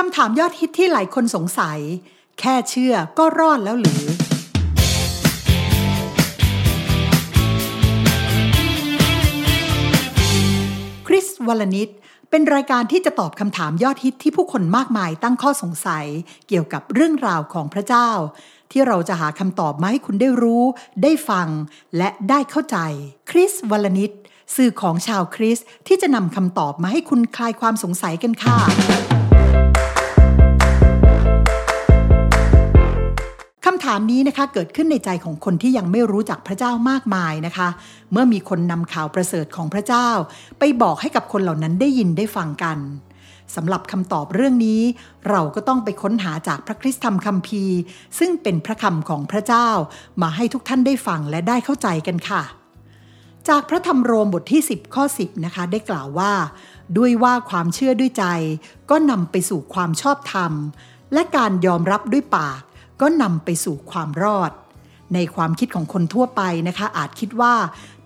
คำถามยอดฮิตที่หลายคนสงสัย แค่เชื่อก็รอดแล้วหรือ คริสวลนิดเป็นรายการที่จะตอบคำถามยอดฮิตที่ผู้คนมากมายตั้งข้อสงสัย เกี่ยวกับเรื่องราวของพระเจ้า ที่เราจะหาคำตอบมาให้คุณได้รู้ ได้ฟัง และได้เข้าใจ คริสวลนิดสื่อของชาวคริสที่จะนำคำตอบมาให้คุณคลายความสงสัยกันค่ะ ถามนี้นะคะเกิดขึ้นในใจของคนที่ยังไม่รู้จักพระเจ้ามากมายนะคะ เมื่อมีคนนำข่าวประเสริฐของพระเจ้า ไปบอกให้กับคนเหล่านั้นได้ยินได้ฟังกันสำหรับคำตอบเรื่องนี้ เราก็ต้องไปค้นหาจากพระคริสตธรรมคัมภีร์ ซึ่งเป็นพระคำของพระเจ้า มาให้ทุกท่านได้ฟังและได้เข้าใจกันค่ะ จากพระธรรมโรมบทที่ 10 ข้อ 10 นะคะ ได้กล่าวว่า ด้วยว่าความเชื่อด้วยใจ ก็นำไปสู่ความชอบธรรม และการยอมรับด้วยปาก ก็นำไปสู่ความรอด ในความคิดของคนทั่วไปนะคะ อาจคิดว่า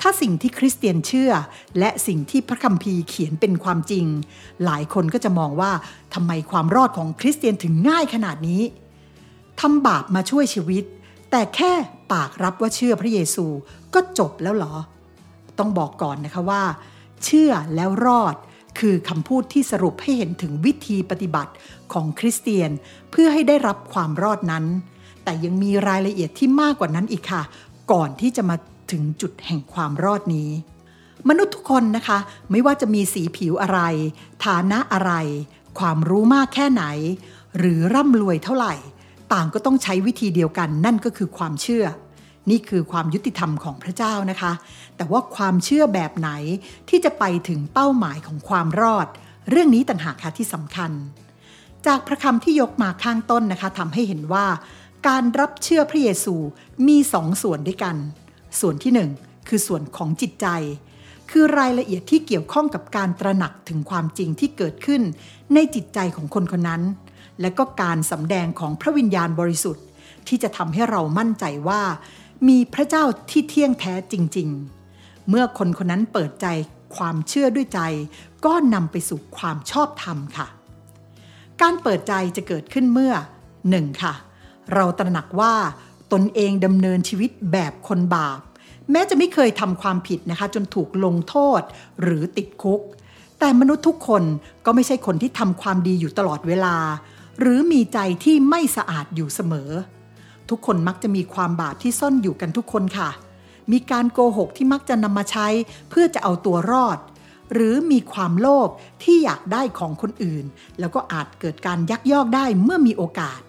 ถ้าสิ่งที่คริสเตียนเชื่อ และสิ่งที่พระคัมภีร์เขียนเป็นความจริง หลายคนก็จะมองว่าทำไมความรอดของคริสเตียนถึงง่ายขนาดนี้ทำบาปมาช่วยชีวิต แต่แค่ปากรับว่าเชื่อพระเยซูก็จบแล้วเหรอ ต้องบอกก่อนนะคะว่า เชื่อแล้วรอด คือคำพูดที่สรุปให้เห็นถึงวิธีปฏิบัติของคริสเตียนเพื่อให้ได้รับความรอดนั้น แต่ยังมีรายละเอียดที่มากกว่านั้นอีกค่ะ ก่อนที่จะมาถึงจุดแห่งความรอดนี้ มนุษย์ทุกคนนะคะ ไม่ว่าจะมีสีผิวอะไร ฐานะอะไร ความรู้มากแค่ไหน หรือร่ำรวยเท่าไหร่ ต่างก็ต้องใช้วิธีเดียวกันนั่นก็คือความเชื่อ นี่คือความยุติธรรมของพระเจ้านะคะ แต่ว่าความเชื่อแบบไหนที่จะไปถึงเป้าหมายของความรอด เรื่องนี้ต่างหากค่ะที่สำคัญ จากพระคำที่ยกมาข้างต้นนะคะทำให้เห็นว่า การรับเชื่อพระเยซูมีสองส่วนด้วยกัน ส่วนที่หนึ่งคือส่วนของจิตใจ คือรายละเอียดที่เกี่ยวข้องกับการตระหนักถึงความจริงที่เกิดขึ้น ในจิตใจของคนคนนั้น และก็การสำแดงของพระวิญญาณบริสุทธิ์ ที่จะทำให้เรามั่นใจว่า มีพระเจ้าที่เที่ยงแท้จริง ๆ เมื่อคนคนนั้นเปิดใจความเชื่อด้วยใจ ก็นำไปสู่ความชอบธรรมค่ะ การเปิดใจจะเกิดขึ้นเมื่อ 1. ค่ะ เราตระหนักว่าตนเองดำเนินชีวิตแบบคนบาป แม้จะไม่เคยทำความผิดนะคะ จนถูกลงโทษหรือติดคุก แต่มนุษย์ทุกคนก็ไม่ใช่คนที่ทำความดีอยู่ตลอดเวลา หรือมีใจที่ไม่สะอาดอยู่เสมอ ทุกคนมักจะมีความบาปที่ซ่อนอยู่กันทุกคนค่ะ มีการโกหกที่มักจะนำมาใช้เพื่อจะเอาตัวรอด หรือมีความโลภที่อยากได้ของคนอื่น แล้วก็อาจเกิดการยักยอกได้เมื่อมีโอกาส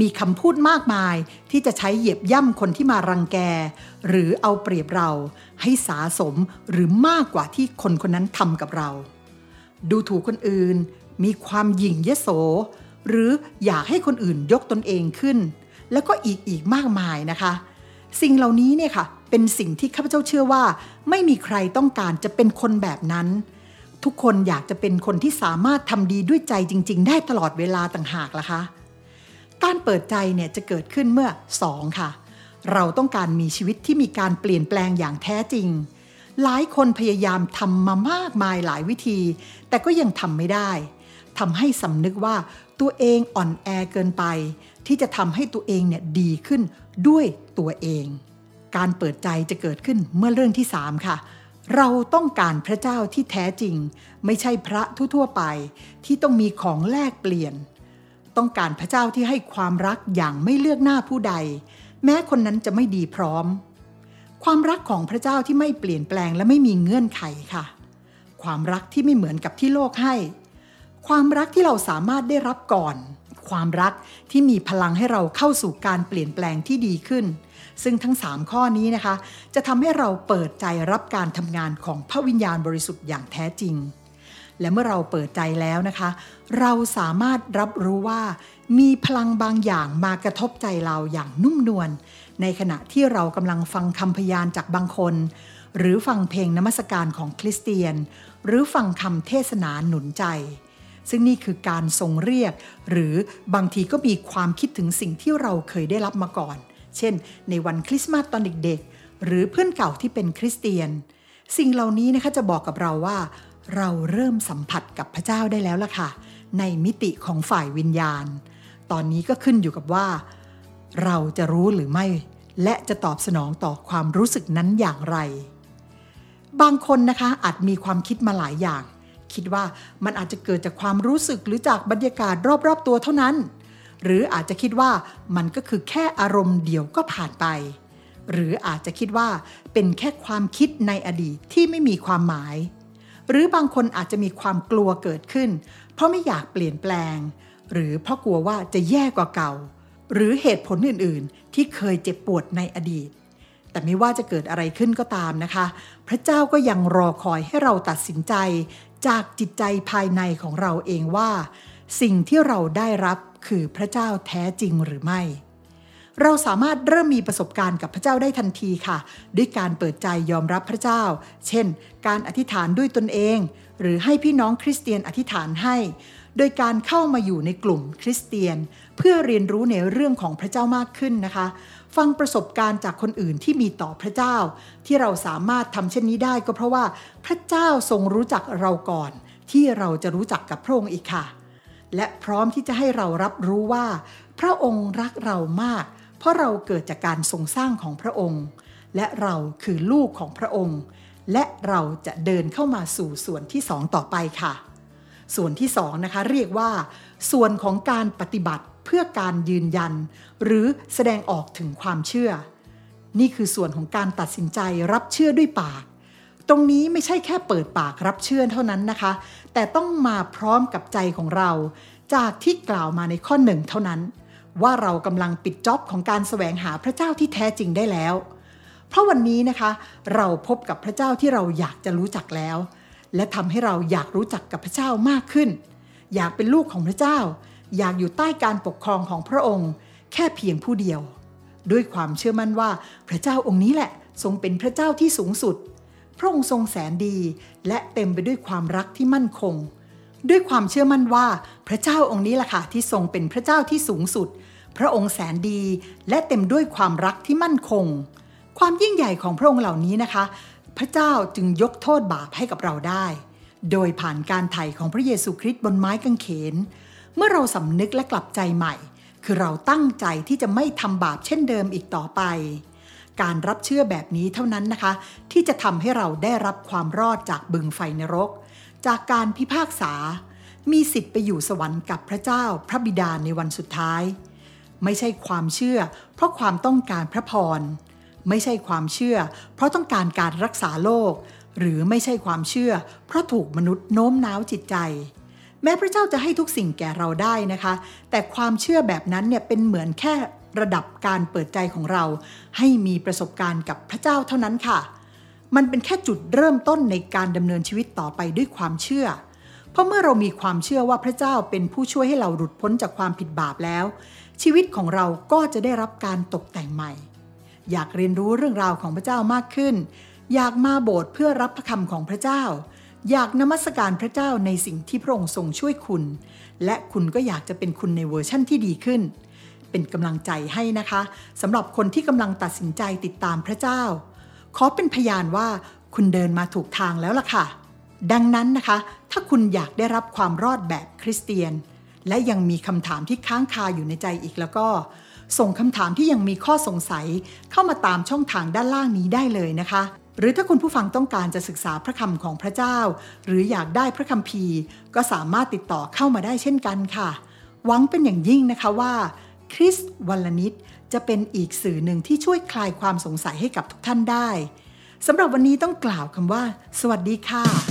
มีคำพูดมากมายที่จะใช้เหยียบย่ำคนที่มารังแก หรือเอาเปรียบเรา ให้สาสมหรือมากกว่าที่คนคนนั้นทำกับเรา ดูถูกคนอื่น มีความหยิ่งยโสหรืออยากให้คนอื่นยกตนเองขึ้น แล้วก็อีกอีกมากมายนะคะ สิ่งเหล่านี้เนี่ยค่ะเป็นสิ่งที่ข้าพเจ้าเชื่อว่า ไม่มีใครต้องการจะเป็นคนแบบนั้น ทุกคนอยากจะเป็นคนที่สามารถทำดีด้วยใจจริง ๆ ได้ตลอดเวลาต่างหากล่ะคะ การเปิดใจเนี่ยจะเกิดขึ้นเมื่อ 2 ค่ะ เราต้องการมีชีวิตที่มีการเปลี่ยนแปลงอย่างแท้จริง หลายคนพยายามทำมามากมายหลายวิธี แต่ก็ยังทำไม่ได้ ทำให้สำนึกว่าตัวเองอ่อนแอเกินไป ที่จะทำให้ตัวเองเนี่ยดีขึ้นด้วยตัวเอง การเปิดใจจะเกิดขึ้นเมื่อเรื่องที่ 3 ค่ะ เราต้องการพระเจ้าที่แท้จริง ไม่ใช่พระทั่วๆไป ที่ต้องมีของแลกเปลี่ยน ต้องการพระเจ้าที่ให้ความรักอย่างไม่เลือกหน้าผู้ใด แม้คนนั้นจะไม่ดีพร้อม ความรักของพระเจ้าที่ไม่เปลี่ยนแปลงและไม่มีเงื่อนไขค่ะ ความรักที่ไม่เหมือนกับที่โลกให้ ความรักที่เราสามารถได้รับก่อน ความรักที่มีพลังให้เราเข้าสู่การเปลี่ยนแปลงที่ดีขึ้น ซึ่งทั้ง 3 ข้อนี้นะคะ จะทำให้เราเปิดใจรับการทำงานของพระวิญญาณบริสุทธิ์อย่างแท้จริง และเมื่อเราเปิดใจแล้วนะคะ เราสามารถรับรู้ว่ามีพลังบางอย่างมากระทบใจเราอย่างนุ่มนวลในขณะที่เรากำลังฟังคำพยานจากบางคน หรือฟังเพลงนมัสการของคริสเตียน หรือฟังคำเทศนาหนุนใจ ซึ่งนี่คือการทรงเรียก หรือบางทีก็มีความคิดถึงสิ่งที่เราเคยได้รับมาก่อน เช่น ในวันคริสต์มาสตอนเด็กๆ หรือเพื่อนเก่าที่เป็นคริสเตียน สิ่งเหล่านี้นะคะจะบอกกับเราว่า เราเริ่มสัมผัสกับพระเจ้าได้แล้วล่ะค่ะ ในมิติของฝ่ายวิญญาณ ตอนนี้ก็ขึ้นอยู่กับว่า เราจะรู้หรือไม่ และจะตอบสนองต่อความรู้สึกนั้นอย่างไร บางคนนะคะอาจมีความคิดมาหลายอย่าง คิดว่ามันอาจจะเกิดจากความรู้สึกหรือจากบรรยากาศรอบๆตัวเท่านั้น หรืออาจจะคิดว่ามันก็คือแค่อารมณ์เดียวก็ผ่านไป หรืออาจจะคิดว่าเป็นแค่ความคิดในอดีตที่ไม่มีความหมาย หรือบางคนอาจจะมีความกลัวเกิดขึ้น เพราะไม่อยากเปลี่ยนแปลง หรือเพราะกลัวว่าจะแย่กว่าเก่า หรือเหตุผลอื่นๆ ที่เคยเจ็บปวดในอดีตแต่ไม่ว่าจะเกิดอะไรขึ้นก็ตามนะคะ พระเจ้าก็ยังรอคอยให้เราตัดสินใจ จากจิตใจภายในของเราเองว่า สิ่งที่เราได้รับคือพระเจ้าแท้จริงหรือไม่ เราสามารถเริ่มมีประสบการณ์กับพระเจ้าได้ทันทีค่ะ ด้วยการเปิดใจยอมรับพระเจ้า เช่น การอธิษฐานด้วยตนเอง หรือให้พี่น้องคริสเตียนอธิษฐานให้ โดยการเข้ามาอยู่ในกลุ่มคริสเตียน เพื่อเรียนรู้ในเรื่องของพระเจ้ามากขึ้นนะคะ ฟังประสบการณ์จากคนอื่นที่มีต่อพระเจ้า ที่เราสามารถทำเช่นนี้ได้ก็เพราะว่าพระเจ้าทรงรู้จักเราก่อน ที่เราจะรู้จักกับพระองค์อีกค่ะ และพร้อมที่จะให้เรารับรู้ว่า พระองค์รักเรามาก เพราะเราเกิดจากการทรงสร้างของพระองค์ และเราคือลูกของพระองค์ และเราจะเดินเข้ามาสู่ส่วนที่สองต่อไปค่ะ ส่วนที่สองนะคะเรียกว่า ส่วนของการปฏิบัติเพื่อการยืนยัน หรือแสดงออกถึงความเชื่อ นี่คือส่วนของการตัดสินใจรับเชื่อด้วยปากตรงนี้ไม่ใช่แค่เปิดปากรับเชื่อเท่านั้นนะคะ แต่ต้องมาพร้อมกับใจของเรา จากที่กล่าวมาในข้อหนึ่งเท่านั้น ว่าเรากำลังปิดจ็อบของการแสวงหาพระเจ้าที่แท้จริงได้แล้ว เพราะวันนี้นะคะ เราพบกับพระเจ้าที่เราอยากจะรู้จักแล้ว และทำให้เราอยากรู้จักกับพระเจ้ามากขึ้น อยากเป็นลูกของพระเจ้า อยากอยู่ใต้การปกครองของพระองค์ แค่เพียงผู้เดียว ด้วยความเชื่อมั่นว่าพระเจ้าองค์นี้แหละ ทรงเป็นพระเจ้าที่สูงสุด พระองค์ทรงแสนดี และเต็มไปด้วยความรักที่มั่นคง ด้วยความเชื่อมั่นว่าพระเจ้าองค์นี้แหละค่ะที่ทรงเป็นพระเจ้าที่สูงสุด พระองค์แสนดีและเต็มด้วยความรักที่มั่นคง ความยิ่งใหญ่ของพระองค์เหล่านี้นะคะ พระเจ้าจึงยกโทษบาปให้กับเราได้ โดยผ่านการไถ่ของพระเยซูคริสต์บนไม้กางเขน เมื่อเราสำนึกและกลับใจใหม่ คือเราตั้งใจที่จะไม่ทำบาปเช่นเดิมอีกต่อไปการรับเชื่อแบบนี้เท่านั้นนะคะ ที่จะทำให้เราได้รับความรอดจากบึงไฟนรก จากการพิพากษา มีสิทธิ์ไปอยู่สวรรค์กับพระเจ้าพระบิดาในวันสุดท้าย ไม่ใช่ความเชื่อ เพราะความต้องการพระพร ไม่ใช่ความเชื่อ เพราะต้องการการรักษาโรคหรือไม่ใช่ความเชื่อ เพราะถูกมนุษย์โน้มน้าวจิตใจ แม้พระเจ้าจะให้ทุกสิ่งแก่เราได้นะคะ แต่ความเชื่อแบบนั้นเนี่ยเป็นเหมือนแค่ระดับการเปิดใจของเรา ให้มีประสบการณ์กับพระเจ้าเท่านั้นค่ะ มันเป็นแค่จุดเริ่มต้นในการดำเนินชีวิตต่อไปด้วยความเชื่อ เพราะเมื่อเรามีความเชื่อว่าพระเจ้าเป็นผู้ช่วยให้เราหลุดพ้นจากความผิดบาปแล้ว ชีวิตของเราก็จะได้รับการตกแต่งใหม่ อยากเรียนรู้เรื่องราวของพระเจ้ามากขึ้น อยากมาโบสถ์เพื่อรับพระคำของพระเจ้า อยากนมัสการพระเจ้าในสิ่งที่พระองค์ทรงช่วยคุณ และคุณก็อยากจะเป็นคุณในเวอร์ชั่นที่ดีขึ้น เป็นกำลังใจให้นะคะสำหรับคนที่กำลังตัดสินใจติดตามพระเจ้า ขอเป็นพยานว่าคุณเดินมาถูกทางแล้วล่ะค่ะ ดังนั้นนะคะ ถ้าคุณอยากได้รับความรอดแบบคริสเตียน และยังมีคำถามที่ค้างคาอยู่ในใจอีกแล้วก็ ส่งคำถามที่ยังมีข้อสงสัยเข้ามาตามช่องทางด้านล่างนี้ได้เลยนะคะ หรือถ้าคุณผู้ฟังต้องการจะศึกษาพระคำของพระเจ้า หรืออยากได้พระคัมภีร์ก็สามารถติดต่อเข้ามาได้เช่นกันค่ะ หวังเป็นอย่างยิ่งนะคะว่า ริสวัลลนิดจะเป็นอีกสื่อหนึ่งที่ช่วยคลายความสงสัยให้กับทุกท่านได้สำหรับวันนี้ต้องกล่าวคำว่า สวัสดีค่ะ